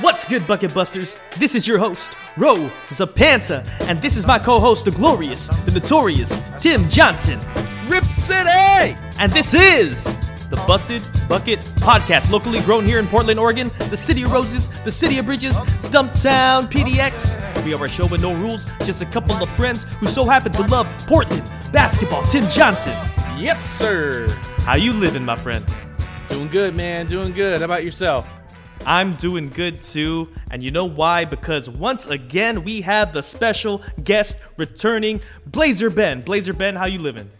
What's good, Bucket Busters? This is your host, Ro Zapanta, and this is my co host, the glorious, the notorious Tim Johnson. Rip City! And this is the Busted Bucket Podcast, locally grown here in Portland, Oregon, the city of roses, the city of bridges, Stumptown PDX. We are a show with no rules, just a couple of friends who so happen to love Portland basketball. Tim Johnson, Yes, sir. how you living, my friend? Doing good, man. Doing good. How about yourself? I'm doing good too, and you know why? Because once again we have the special guest returning, Blazer Ben. Blazer Ben, how you living?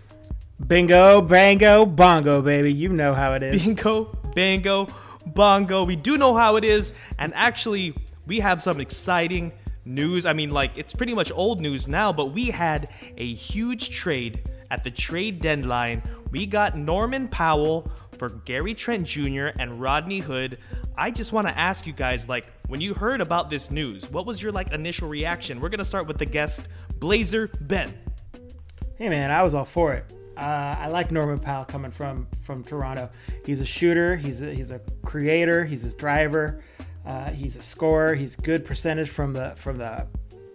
Bingo, bango, bongo, baby. You know how it is. Bingo, bango, bongo. We do know how it is, and actually we have some exciting news. I mean, like it's pretty much old news now, but we had a huge trade at the trade deadline. We got Norman Powell for Gary Trent Jr. and Rodney Hood. I just want to ask you guys, like, when you heard about this news, what was your like initial reaction? We're gonna start with the guest, Blazer Ben. Hey, man, I was all for it. Uh, I like Norman Powell coming from from Toronto. He's a shooter. He's a, he's a creator. He's a driver. Uh, he's a scorer. He's good percentage from the from the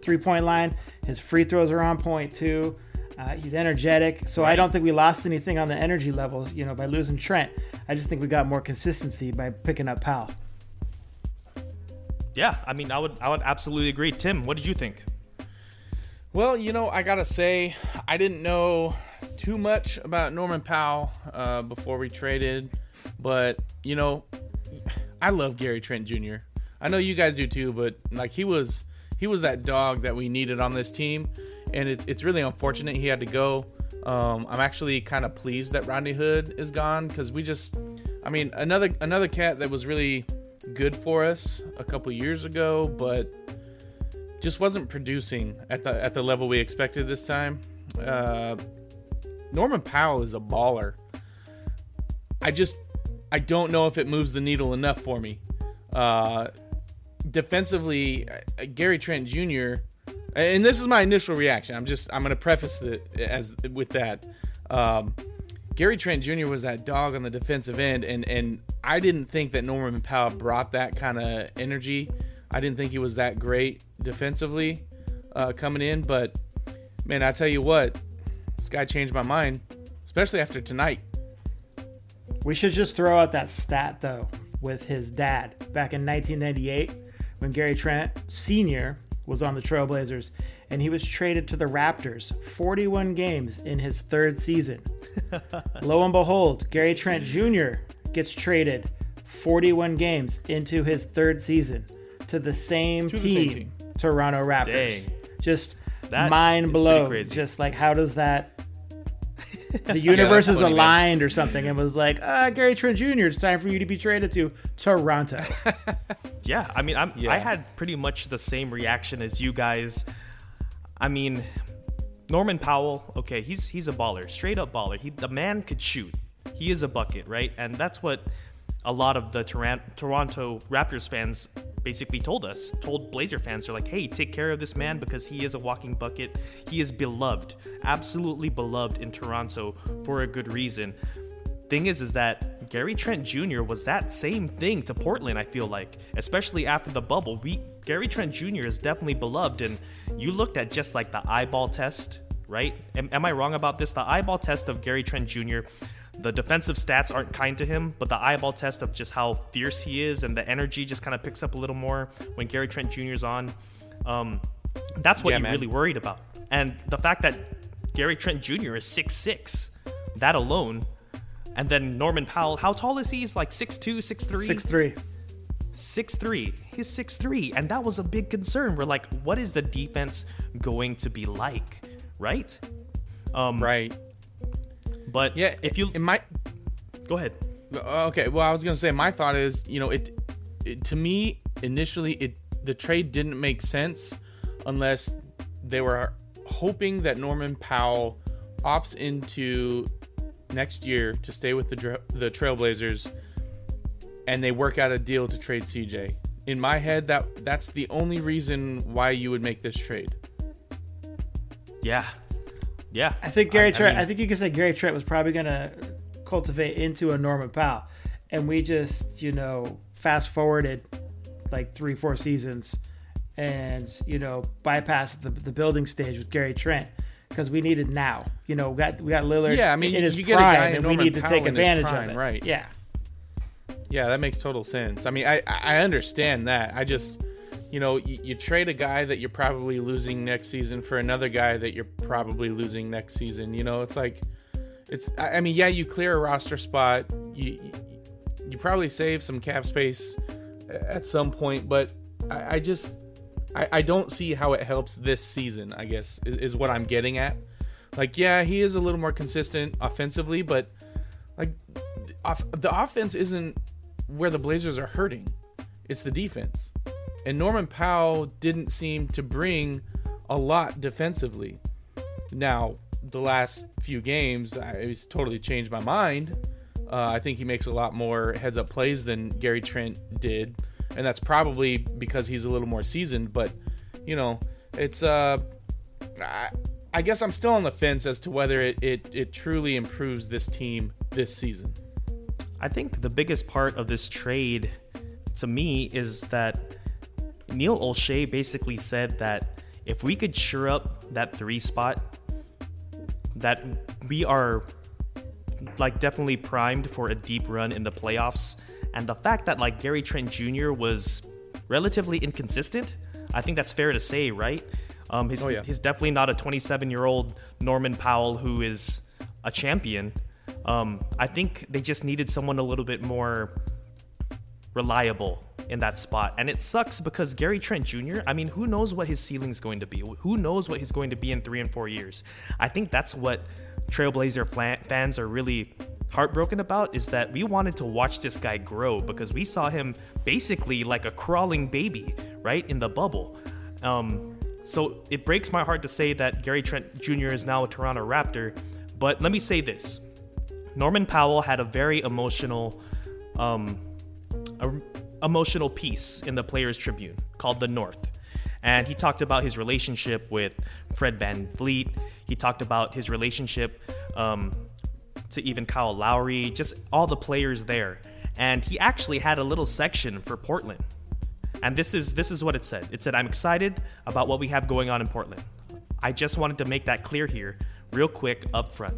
three point line. His free throws are on point too. Uh, he's energetic. So I don't think we lost anything on the energy level, you know, by losing Trent. I just think we got more consistency by picking up Powell. Yeah, I mean, I would I would absolutely agree. Tim, what did you think? Well, you know, I gotta say, I didn't know too much about Norman Powell uh, before we traded, but you know, I love Gary Trent Jr. I know you guys do too, but like he was, he was that dog that we needed on this team, and it's it's really unfortunate he had to go. Um, I'm actually kind of pleased that Rodney Hood is gone because we just, I mean, another another cat that was really good for us a couple years ago, but just wasn't producing at the at the level we expected this time. Uh, Norman Powell is a baller. I just I don't know if it moves the needle enough for me. Uh, defensively, uh, Gary Trent Jr. and this is my initial reaction. I'm just I'm gonna preface it as with that. Um, Gary Trent Jr. was that dog on the defensive end, and and I didn't think that Norman Powell brought that kind of energy. I didn't think he was that great defensively uh, coming in, but man, I tell you what, this guy changed my mind, especially after tonight. We should just throw out that stat though with his dad back in 1998 when Gary Trent Sr. was on the Trailblazers and he was traded to the Raptors 41 games in his third season. Lo and behold, Gary Trent Jr. gets traded 41 games into his third season to the same, the team, same team. Toronto Raptors. Dang. Just That mind blown. Just like how does that the universe is aligned or something and was like, ah, Gary Trent Jr., it's time for you to be traded to Toronto. Yeah, I mean, I'm, Yeah. I had pretty much the same reaction as you guys. I mean, Norman Powell, okay, he's he's a baller, straight up baller. He the man could shoot. He is a bucket, right? And that's what a lot of the Toran- Toronto Raptors fans basically told us. Told Blazer fans, they're like, "Hey, take care of this man because he is a walking bucket. He is beloved, absolutely beloved in Toronto for a good reason." Thing is is that Gary Trent Jr. was that same thing to Portland I feel like especially after the bubble we Gary Trent Jr. is definitely beloved and you looked at just like the eyeball test right am, am I wrong about this the eyeball test of Gary Trent Jr. the defensive stats aren't kind to him but the eyeball test of just how fierce he is and the energy just kind of picks up a little more when Gary Trent Jr. is on um, that's what Yeah, you're man. really worried about and the fact that Gary Trent Jr. is 6'6 that alone and then Norman Powell, how tall is he? He's like 6'2, 6'3? 6'3. 6'3. He's 6'3. And that was a big concern. We're like, what is the defense going to be like? Right? Um, Right. But Yeah. if you it might go ahead. Okay, well, I was gonna say my thought is, you know, it, it to me initially it the trade didn't make sense unless they were hoping that Norman Powell opts into next year to stay with the Dra- the Trailblazers, and they work out a deal to trade CJ. In my head, that that's the only reason why you would make this trade. Yeah. Yeah. I think Gary I Trent, I, mean- think you could say Gary Trent was probably going to cultivate into a Norman Powell. And we just, you know, fast forwarded like three, four seasons, and you know bypass the the building stage with Gary Trent because we need it now. You know, we got we got Lillard. Yeah, I mean, in his you get a prime, guy and we need to Powell take advantage prime, of it. right. Yeah. Yeah, that makes total sense. I mean, I I understand that. I just, you know, you, you trade a guy that you're probably losing next season for another guy that you're probably losing next season. You know, it's like, it's. I mean, yeah, you clear a roster spot. You you, you probably save some cap space at some point, but I, I just. I, I don't see how it helps this season, I guess, is, is what I'm getting at. Like, yeah, he is a little more consistent offensively, but like off, the offense isn't where the Blazers are hurting. It's the defense. And Norman Powell didn't seem to bring a lot defensively. Now, the last few games, I, totally changed my mind. Uh, I think he makes a lot more heads up plays than Gary Trent did. And that's probably because he's a little more seasoned. But, you know, it's. Uh, I, I guess I'm still on the fence as to whether it, it, it truly improves this team this season. I think the biggest part of this trade to me is that Neil Olshey basically said that if we could sure up that three spot, that we are like definitely primed for a deep run in the playoffs. And the fact that like Gary Trent Jr. was relatively inconsistent, I think that's fair to say, right? Um, he's, Oh, yeah. he's definitely not a 27 year old Norman Powell who is a champion. Um, I think they just needed someone a little bit more reliable in that spot. And it sucks because Gary Trent Jr., I mean, who knows what his ceiling's going to be? Who knows what he's going to be in three and four years? I think that's what Trailblazer fans are really heartbroken about is that we wanted to watch this guy grow because we saw him basically like a crawling baby, right, in the bubble. Um, so it breaks my heart to say that Gary Trent Jr. is now a Toronto Raptor. But let me say this Norman Powell had a very emotional, um, a, emotional piece in the Players Tribune called "The North," and he talked about his relationship with Fred VanVleet. He talked about his relationship um, to even Kyle Lowry, just all the players there. And he actually had a little section for Portland. And this is this is what it said. It said, "I'm excited about what we have going on in Portland. I just wanted to make that clear here, real quick up front.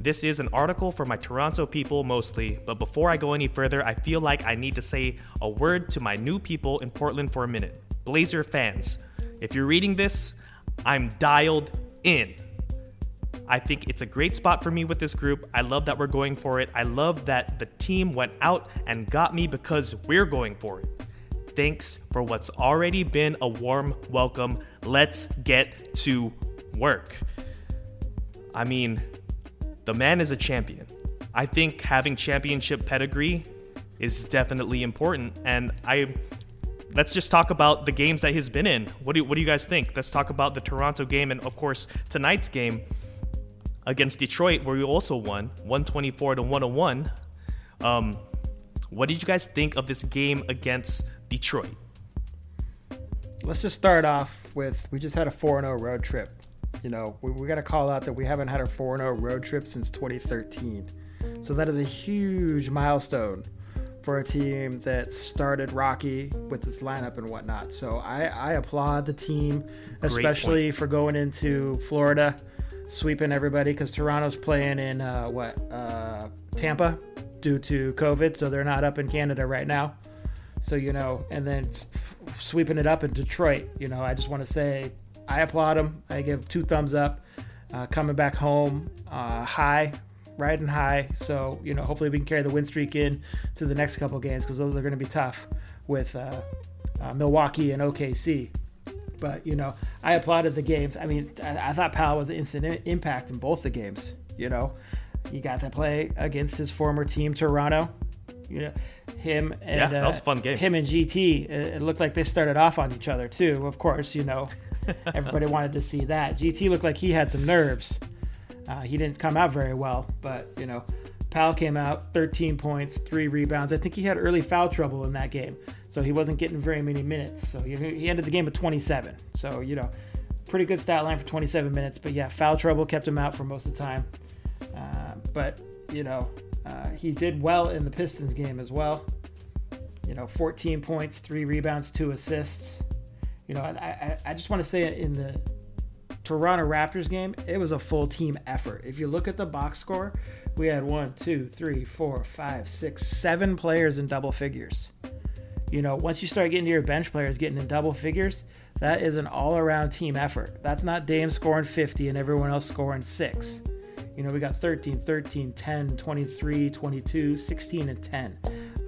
This is an article for my Toronto people mostly, but before I go any further, I feel like I need to say a word to my new people in Portland for a minute. Blazer fans, if you're reading this, I'm dialed in. I think it's a great spot for me with this group. I love that we're going for it. I love that the team went out and got me because we're going for it. Thanks for what's already been a warm welcome. Let's get to work. I mean, the man is a champion. I think having championship pedigree is definitely important. And I let's just talk about the games that he's been in. What do, what do you guys think? Let's talk about the Toronto game and of course tonight's game against Detroit, where we also won 124 to 101. Um, what did you guys think of this game against Detroit? Let's just start off with we just had a 4 0 road trip. You know, we, we got to call out that we haven't had a 4 0 road trip since 2013. So that is a huge milestone for a team that started rocky with this lineup and whatnot. So I, I applaud the team, especially for going into Florida, sweeping everybody because Toronto's playing in uh, what uh, Tampa due to COVID, so they're not up in Canada right now. So you know, and then sweeping it up in Detroit. You know, I just want to say I applaud them. I give two thumbs up. Uh, coming back home uh, high, riding high. So you know, hopefully we can carry the win streak in to the next couple games because those are going to be tough with uh, uh, Milwaukee and OKC. But you know, I applauded the games. I mean, I, I thought Powell was an instant impact in both the games. You know, he got to play against his former team, Toronto. You know, him and Yeah, that uh, was a fun game. Him and GT, it, it looked like they started off on each other too. Of course, you know, everybody wanted to see that. GT looked like he had some nerves. Uh, he didn't come out very well, but you know, Powell came out 13 points, three rebounds. I think he had early foul trouble in that game, so he wasn't getting very many minutes. So he, ended the game with 27. So you know, pretty good stat line for 27 minutes. But yeah, foul trouble kept him out for most of the time. Uh, but you know, uh, he did well in the Pistons game as well. You know, 14 points, three rebounds, two assists. You know, I, I, I just want to say in the Toronto Raptors game, it was a full team effort. If you look at the box score, we had one, two, three, four, five, six, seven players in double figures. You know, once you start getting to your bench players getting in double figures, that is an all around team effort. That's not Dame scoring 50 and everyone else scoring six. You know, we got 13, 13, 10, 23, 22, 16, and 10.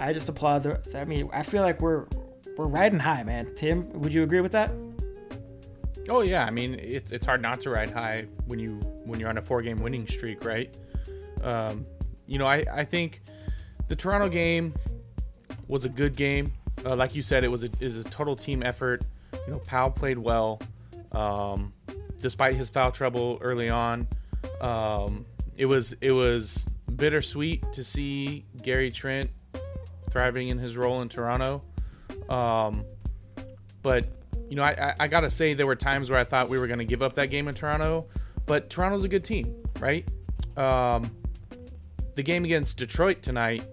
I just applaud the. I mean, I feel like we're we're riding high, man. Tim, would you agree with that? Oh yeah, I mean it's it's hard not to ride high when you when you're on a four game winning streak, right? Um, you know, I I think the Toronto game was a good game. Uh, like you said, it was a is a total team effort. You know, Powell played well, um, despite his foul trouble early on. Um, it was it was bittersweet to see Gary Trent thriving in his role in Toronto. Um, but you know, I, I, gotta say there were times where I thought we were gonna give up that game in Toronto, but Toronto's a good team, right? Um, the game against Detroit tonight,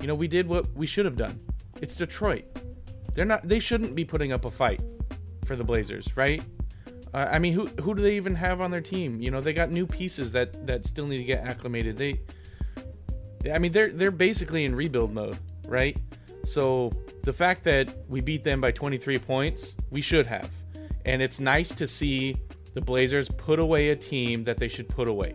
you know, we did what we should have done. It's Detroit. They're not. They shouldn't be putting up a fight for the Blazers, right? Uh, I mean, who who do they even have on their team? You know, they got new pieces that that still need to get acclimated. They, I mean, they're they're basically in rebuild mode, right? So the fact that we beat them by 23 points, we should have. And it's nice to see the Blazers put away a team that they should put away.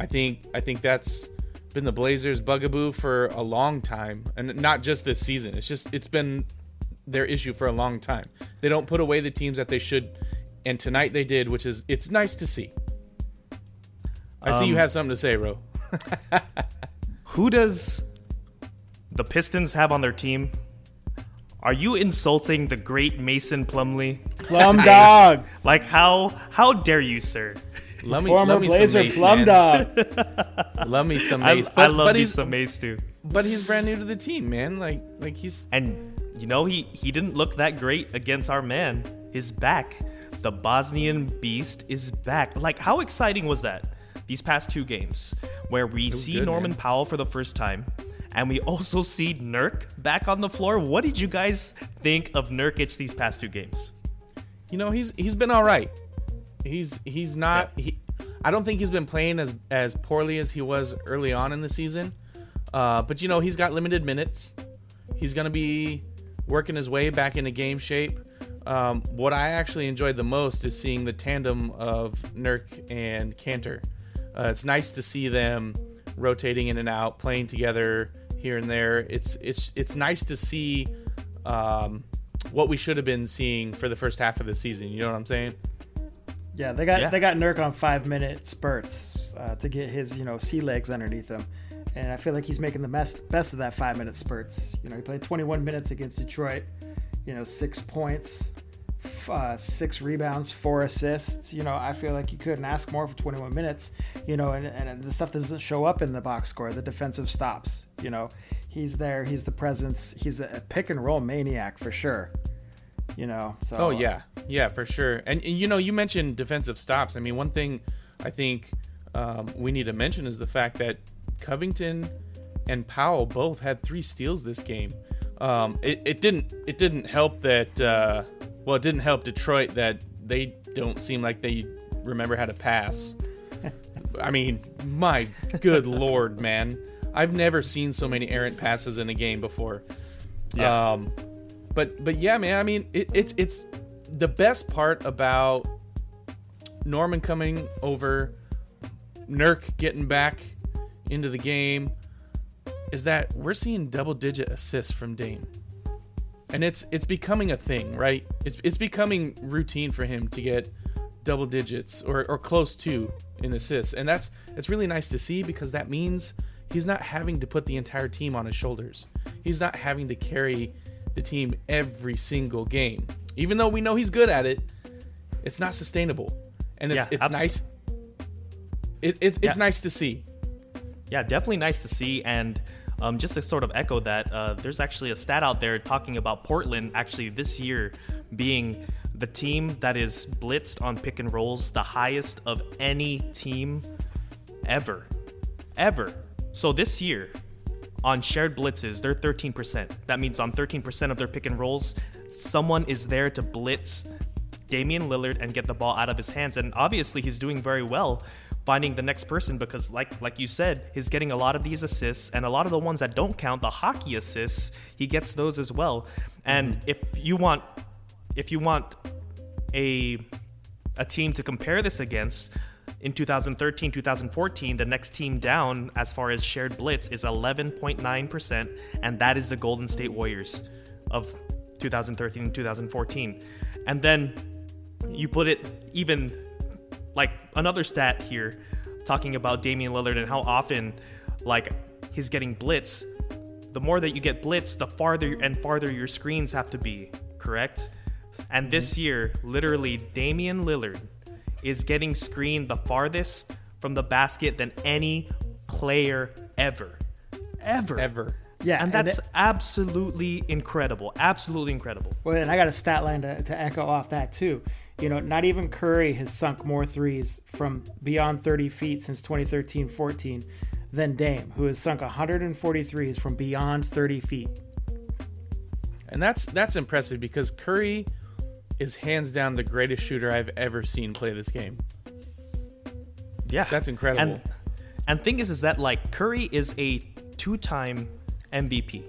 I think I think that's been the Blazers bugaboo for a long time and not just this season. It's just it's been their issue for a long time. They don't put away the teams that they should and tonight they did, which is it's nice to see. I um, see you um, have something to say, Ro. who does the Pistons have on their team? Are you insulting the great Mason Plumlee? Plum dog. Like how how dare you, sir? Love me, Former me Blazer some Mace, Plum man. dog. love me some Mace. I, but, I love but me some Mace too. But he's brand new to the team, man. Like like he's and you know he he didn't look that great against our man. His back, the Bosnian beast is back. Like how exciting was that? These past two games where we see good, Norman man. Powell for the first time and we also see Nurk back on the floor. What did you guys think of Nurkic these past two games? You know, he's he's been all right. He's he's not. Yeah. He, I don't think he's been playing as as poorly as he was early on in the season. Uh, but you know, he's got limited minutes. He's gonna be working his way back into game shape. Um, what I actually enjoyed the most is seeing the tandem of Nurk and Kanter. Uh, it's nice to see them rotating in and out, playing together here and there. It's it's it's nice to see um, what we should have been seeing for the first half of the season. You know what I'm saying? Yeah, they got yeah. they got Nurk on five minute spurts uh, to get his you know sea legs underneath him, and I feel like he's making the best best of that five minute spurts. You know, he played 21 minutes against Detroit. You know, six points, uh, six rebounds, four assists. You know, I feel like you couldn't ask more for 21 minutes. You know, and, and the stuff that doesn't show up in the box score, the defensive stops. You know, he's there. He's the presence. He's a, pick and roll maniac for sure. You know. So. Oh yeah, yeah, for sure. And, and you know, you mentioned defensive stops. I mean, one thing I think um, we need to mention is the fact that Covington and Powell both had three steals this game. Um, it, it didn't it didn't help that uh, well it didn't help Detroit that they don't seem like they remember how to pass. I mean, my good lord, man. I've never seen so many errant passes in a game before. Yeah. Um, but but yeah, man. I mean, it, it's it's the best part about Norman coming over, Nurk getting back into the game, is that we're seeing double digit assists from Dame. And it's it's becoming a thing, right? It's it's becoming routine for him to get double digits or, or close to in assists. And that's it's really nice to see because that means he's not having to put the entire team on his shoulders. He's not having to carry the team every single game. Even though we know he's good at it, it's not sustainable. And it's yeah, it's absolutely. nice it, it, it's yeah. nice to see. Yeah, definitely nice to see. And um, just to sort of echo that, uh, there's actually a stat out there talking about Portland actually this year being the team that is blitzed on pick and rolls the highest of any team ever. Ever. So this year, on shared blitzes, they're 13%. That means on 13% of their pick and rolls, someone is there to blitz Damian Lillard and get the ball out of his hands. And obviously, he's doing very well finding the next person because like like you said, he's getting a lot of these assists and a lot of the ones that don't count, the hockey assists, he gets those as well. And mm-hmm. if you want if you want a a team to compare this against, in 2013 2014 the next team down as far as shared blitz is 11.9% and that is the golden state warriors of 2013 and 2014 and then you put it even like another stat here talking about Damian Lillard and how often like he's getting blitz. The more that you get blitz the farther and farther your screens have to be correct? And this mm-hmm. year literally Damian Lillard is getting screened the farthest from the basket than any player ever. Ever. Ever. Yeah. And that's and it, absolutely incredible. Absolutely incredible. Well, and I got a stat line to, to echo off that too. You know, not even Curry has sunk more threes from beyond 30 feet since 2013 14 than Dame, who has sunk 143s from beyond 30 feet. And that's that's impressive because Curry is hands down the greatest shooter I've ever seen play this game. Yeah, that's incredible. And and thing is, is that like Curry is a two-time MVP.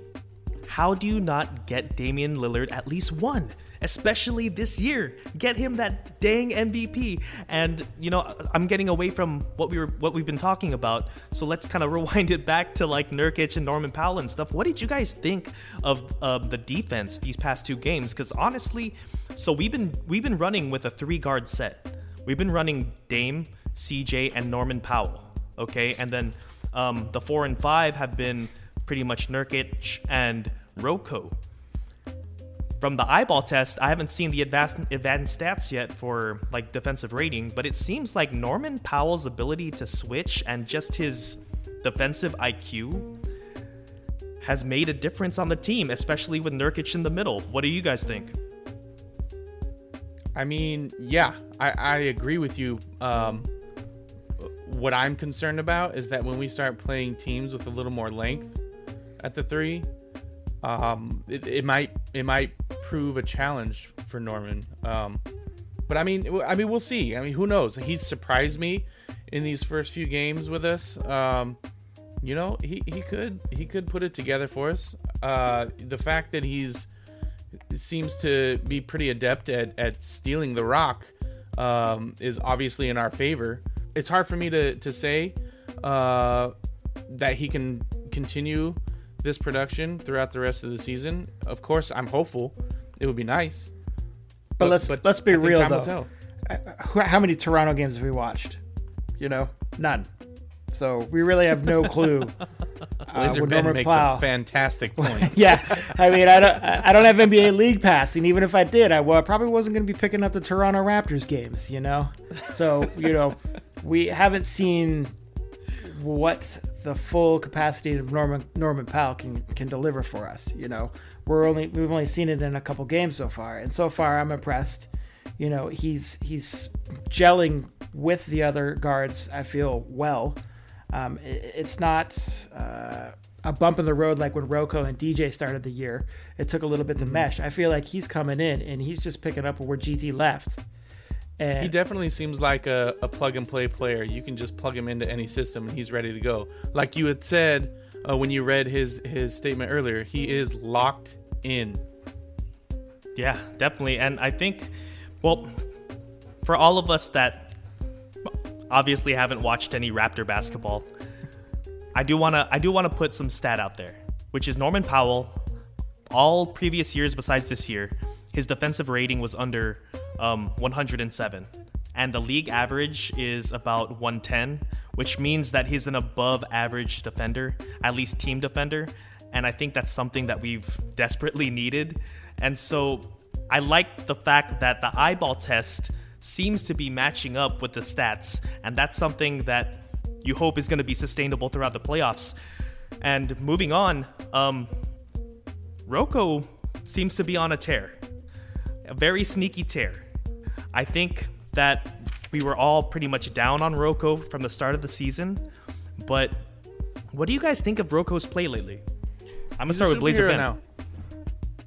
How do you not get Damian Lillard at least one? Especially this year. Get him that dang MVP. And you know, I'm getting away from what we were what we've been talking about. So let's kind of rewind it back to like Nurkic and Norman Powell and stuff. What did you guys think of uh, the defense these past two games? Because honestly, so we've been we've been running with a three guard set. We've been running Dame, CJ, and Norman Powell. Okay, and then um, the four and five have been pretty much Nurkic and Rocco from the eyeball test, I haven't seen the advanced advanced stats yet for like defensive rating, but it seems like Norman Powell's ability to switch and just his defensive IQ has made a difference on the team, especially with Nurkic in the middle. What do you guys think? I mean, yeah, I, I agree with you. Um, what I'm concerned about is that when we start playing teams with a little more length at the three, um, it, it might it might prove a challenge for Norman. Um, but I mean, I mean, we'll see. I mean, who knows? He's surprised me in these first few games with us. Um, you know, he, he could he could put it together for us. Uh, the fact that he's seems to be pretty adept at, at stealing the rock um, is obviously in our favor. It's hard for me to to say uh, that he can continue this production throughout the rest of the season. Of course, I'm hopeful. It would be nice. But, but let's but let's be real though. Uh, how many Toronto games have we watched? You know, none. So we really have no clue. Blazer uh, Ben makes Plow. a fantastic point. yeah, I mean, I don't, I don't have NBA League Pass, and even if I did, I well, probably wasn't going to be picking up the Toronto Raptors games. You know, so you know, we haven't seen what the full capacity of Norman Norman Powell can can deliver for us. You know, we're only we've only seen it in a couple games so far, and so far I'm impressed. You know, he's he's gelling with the other guards. I feel well. Um, it, it's not uh, a bump in the road like when Rocco and DJ started the year. It took a little bit to mm-hmm. mesh. I feel like he's coming in and he's just picking up where GT left. And he definitely seems like a, a plug and play player. You can just plug him into any system and he's ready to go. Like you had said uh, when you read his his statement earlier, he is locked in. Yeah, definitely. And I think, well, for all of us that obviously haven't watched any Raptor basketball, I do wanna I do wanna put some stat out there, which is Norman Powell. All previous years besides this year, his defensive rating was under um, 107, and the league average is about 110, which means that he's an above average defender, at least team defender. And I think that's something that we've desperately needed. And so I like the fact that the eyeball test seems to be matching up with the stats, and that's something that you hope is going to be sustainable throughout the playoffs. And moving on, um, Rocco seems to be on a tear, a very sneaky tear. I think that we were all pretty much down on Rocco from the start of the season, but What do you guys think of Rocco's play lately? I'm gonna He's a start with Blazer superhero Ben. now.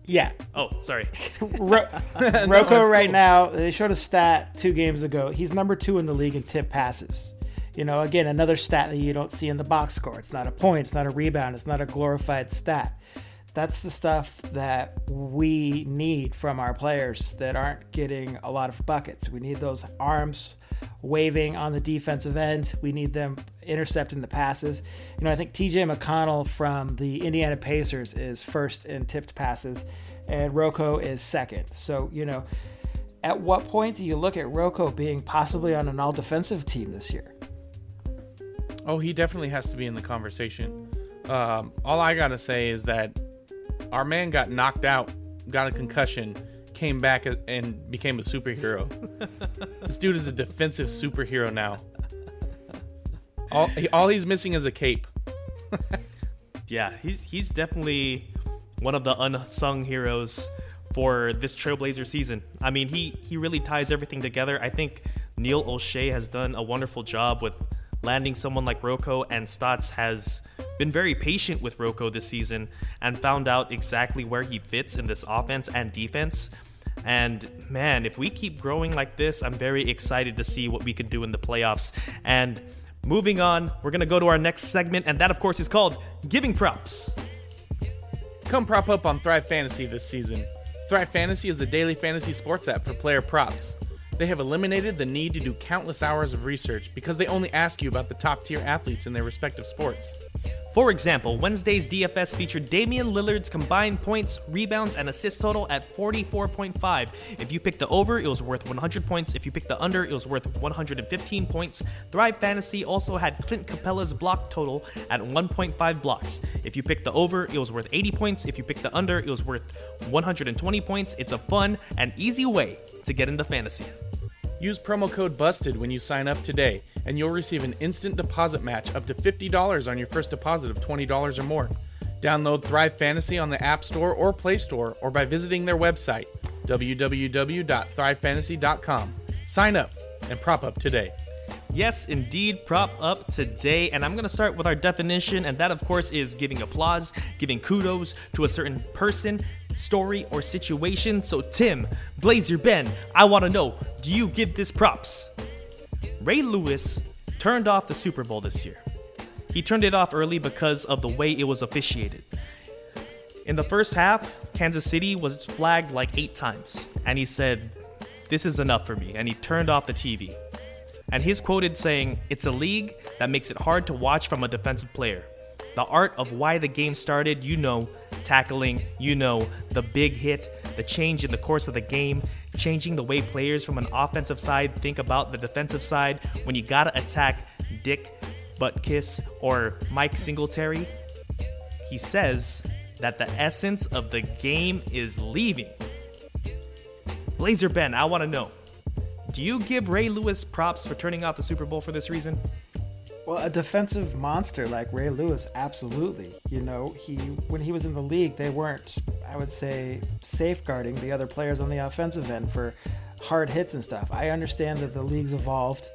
Yeah, Oh, sorry. Ro- No, Rocco right cool. now, they showed a stat two games ago. He's number two in the league in tip passes. You know, again, another stat that you don't see in the box score. It's not a point, it's not a rebound, it's not a glorified stat. That's the stuff that we need from our players that aren't getting a lot of buckets. We need those arms waving on the defensive end. We need them intercepting the passes. You know, I think TJ McConnell from the Indiana Pacers is first in tipped passes, and Rocco is second. So, you know, at what point do you look at Rocco being possibly on an all defensive team this year? Oh, he definitely has to be in the conversation. Um, all I gotta say is that our man got knocked out, got a concussion, came back and became a superhero. this dude is a defensive superhero now. All, he, all he's missing is a cape. Yeah, he's he's definitely one of the unsung heroes for this Trailblazer season. I mean, he he really ties everything together. I think Neil Olshey has done a wonderful job with landing someone like Rocco, and Stotts has been very patient with Rocco this season and found out exactly where he fits in this offense and defense. And man, if we keep growing like this, I'm very excited to see what we can do in the playoffs. And moving on, we're going to go to our next segment, and that, of course, is called Giving Props. Come prop up on Thrive Fantasy this season. Thrive Fantasy is the daily fantasy sports app for player props. They have eliminated the need to do countless hours of research because they only ask you about the top tier athletes in their respective sports. For example, Wednesday's DFS featured Damian Lillard's combined points, rebounds, and assists total at 44.5. If you picked the over, it was worth 100 points. If you picked the under, it was worth 115 points. Thrive Fantasy also had Clint Capela's block total at 1.5 blocks. If you picked the over, it was worth 80 points. If you picked the under, it was worth 120 points. It's a fun and easy way to get into fantasy. Use promo code BUSTED when you sign up today, and you'll receive an instant deposit match up to $50 on your first deposit of $20 or more. Download Thrive Fantasy on the App Store or Play Store or by visiting their website, www.thrivefantasy.com. Sign up and prop up today. Yes, indeed, prop up today. And I'm going to start with our definition, and that, of course, is giving applause, giving kudos to a certain person, story, or situation. So, Tim, Blazer Ben, I want to know do you give this props? Ray Lewis turned off the Super Bowl this year. He turned it off early because of the way it was officiated. In the first half, Kansas City was flagged like eight times, and he said, This is enough for me, and he turned off the TV. And he's quoted saying, It's a league that makes it hard to watch from a defensive player. The art of why the game started, you know, tackling, you know, the big hit, the change in the course of the game, changing the way players from an offensive side think about the defensive side when you gotta attack Dick Butkus or Mike Singletary. He says that the essence of the game is leaving. Blazer Ben, I wanna know. Do you give Ray Lewis props for turning off the Super Bowl for this reason? Well, a defensive monster like Ray Lewis, absolutely. You know, he when he was in the league, they weren't, I would say, safeguarding the other players on the offensive end for hard hits and stuff. I understand that the league's evolved.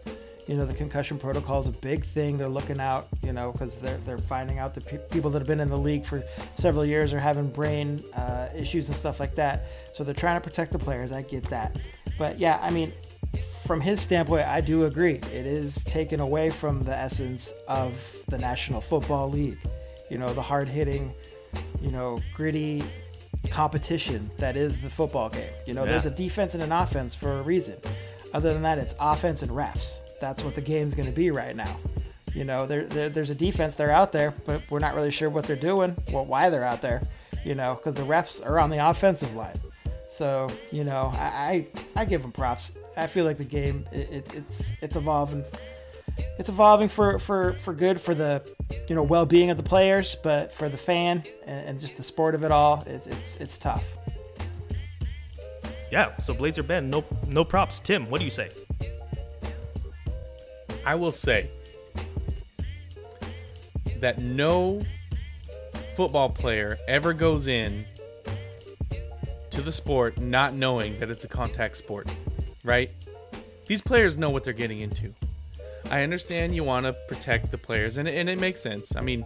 You know, the concussion protocol is a big thing. They're looking out, you know, because they're they're finding out that pe- people that have been in the league for several years are having brain uh, issues and stuff like that. So they're trying to protect the players. I get that, but yeah, I mean, from his standpoint, I do agree. It is taken away from the essence of the National Football League. You know, the hard hitting, you know, gritty competition that is the football game. You know, Yeah. there's a defense and an offense for a reason. Other than that, it's offense and refs. That's what the game's going to be right now. You know, there, there, there's a defense, they're out there, but we're not really sure what they're doing, what, why they're out there, you know, because the refs are on the offensive line. So you know, I, I I give them props. I feel like the game it, it, it's it's evolving. It's evolving for, for, for good for the you know well-being of the players, but for the fan and, and just the sport of it all, it, it's it's tough. Yeah, so Blazer Ben, no no props. Tim, what do you say? I will say that no football player ever goes in to the sport not knowing that it's a contact sport, right? These players know what they're getting into. I understand you want to protect the players, and, and it makes sense. I mean,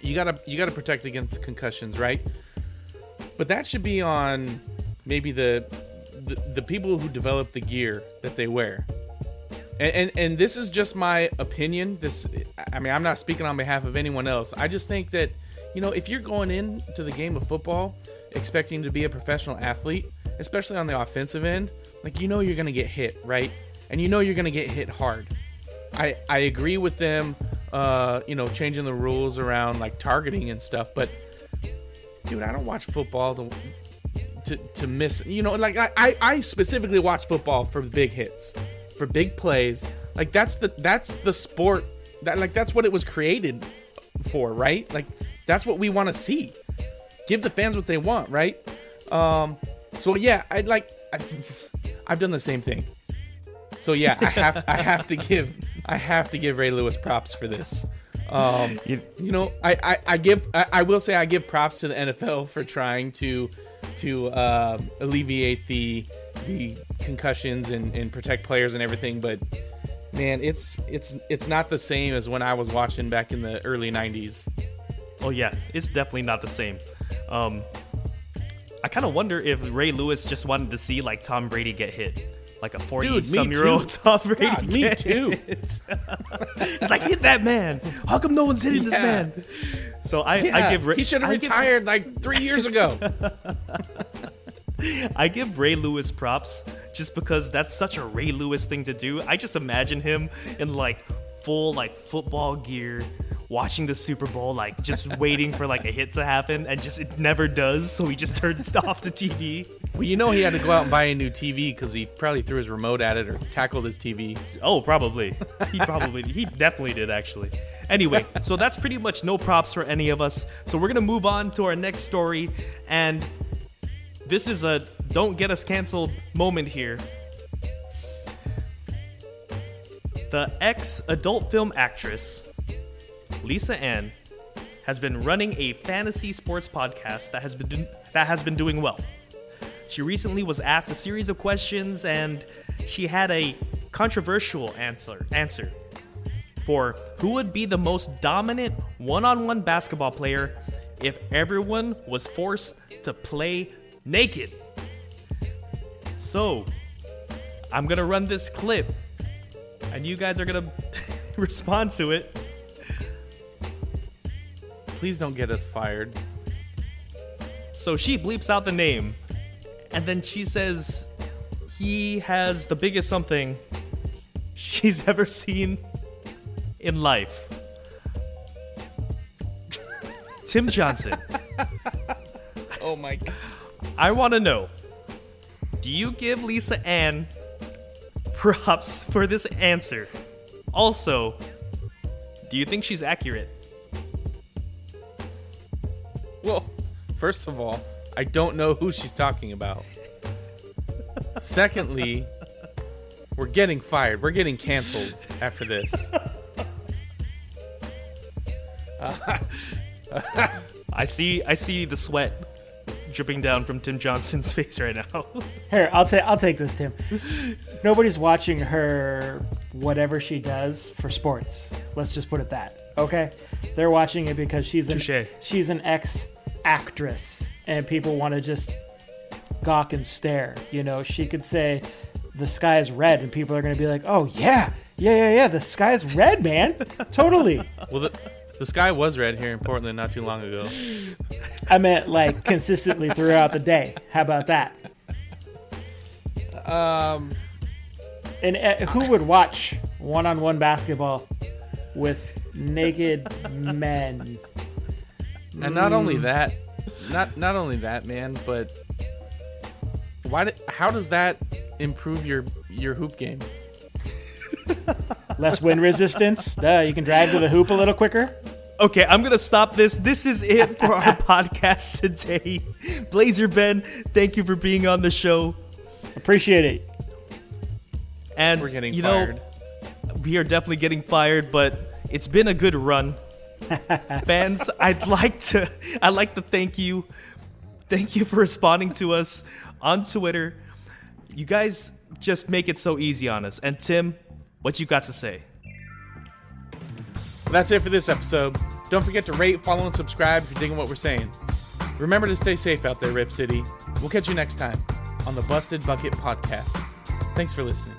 you gotta you gotta protect against concussions, right? But that should be on maybe the the, the people who develop the gear that they wear. And, and and this is just my opinion. This I mean, I'm not speaking on behalf of anyone else. I just think that you know, if you're going into the game of football expecting to be a professional athlete, especially on the offensive end, like you know you're going to get hit, right? And you know you're going to get hit hard. I I agree with them uh, you know, changing the rules around like targeting and stuff, but dude, I don't watch football to to, to miss you know like I, I specifically watch football for big hits for big plays like that's the that's the sport that like that's what it was created for right like that's what we want to see give the fans what they want right? Um so yeah i like I, i've done the same thing. So yeah i have i have to give i have to give ray lewis props for this. Um you, you know I, I i give I, I will say i give props to the nfl for trying to to uh, alleviate the the concussions and, and protect players and everything but man it's it's it's not the same as when i was watching back in the early 90s Oh yeah, it's definitely not the same. Um, I kind of wonder if Ray Lewis just wanted to see like Tom Brady get hit, like a forty-some-year-old. Tom Brady. God, me too. it's like hit that man. How come no one's hitting this man? So I, yeah, I give Ray, he should have I give- retired like three years ago I give Ray Lewis props just because that's such a Ray Lewis thing to do. I just imagine him in like full like football gear watching the Super Bowl like just waiting for like a hit to happen and just it never does so he just turns off the TV. well you know he had to go out and buy a new tv because he probably threw his remote at it or tackled his tv Oh, probably. He probably he definitely did actually. Anyway, so that's pretty much no props for any of us. So we're gonna move on to our next story, and this is a don't get us canceled moment here. The ex adult film actress, Lisa Ann, has been running a fantasy sports podcast that has been do- that has been doing well. She recently was asked a series of questions and she had a controversial answer answer for who would be the most dominant one-on-one basketball player if everyone was forced to play naked. So, I'm going to run this clip and you guys are going to respond to it. Please don't get us fired So she bleeps out the name, and then she says he has the biggest something she's ever seen in life. Tim Johnson, oh my god I want to know do you give Lisa Ann props for this answer? Also, do you think she's accurate? Well, first of all, I don't know who she's talking about. Secondly, we're getting fired. We're getting canceled after this. I see I see the sweat dripping down from Tim Johnson's face right now. Here, I'll take I'll take this, Tim. Nobody's watching her whatever she does for sports. Let's just put it that. Okay? They're watching it because she's an Touche. she's an ex actress and people want to just gawk and stare. You know, she could say the sky is red and people are going to be like, "Oh yeah. Yeah, yeah, yeah, the sky is red, man." totally. Well, the, the sky was red here in Portland not too long ago. I meant like consistently throughout the day. How about that? Um, And uh, who would watch one-on-one basketball with naked men? And not only mm. that, not not only that, man, but why? Did, how does that improve your your hoop game? Less wind resistance. Duh, you can drive to the hoop a little quicker. Okay, I'm gonna stop this. This is it for our podcast today. Blazer Ben, thank you for being on the show. Appreciate it. And We're getting you fired. know, we are definitely getting fired, but it's been a good run. Fans, I'd like to I'd like to thank you. Thank you for responding to us on Twitter. You guys just make it so easy on us. And Tim, what you got to say? That's it for this episode. Don't forget to rate, follow, and subscribe if you're digging what we're saying. Remember to stay safe out there, Rip City. We'll catch you next time on the Busted Bucket Podcast. Thanks for listening.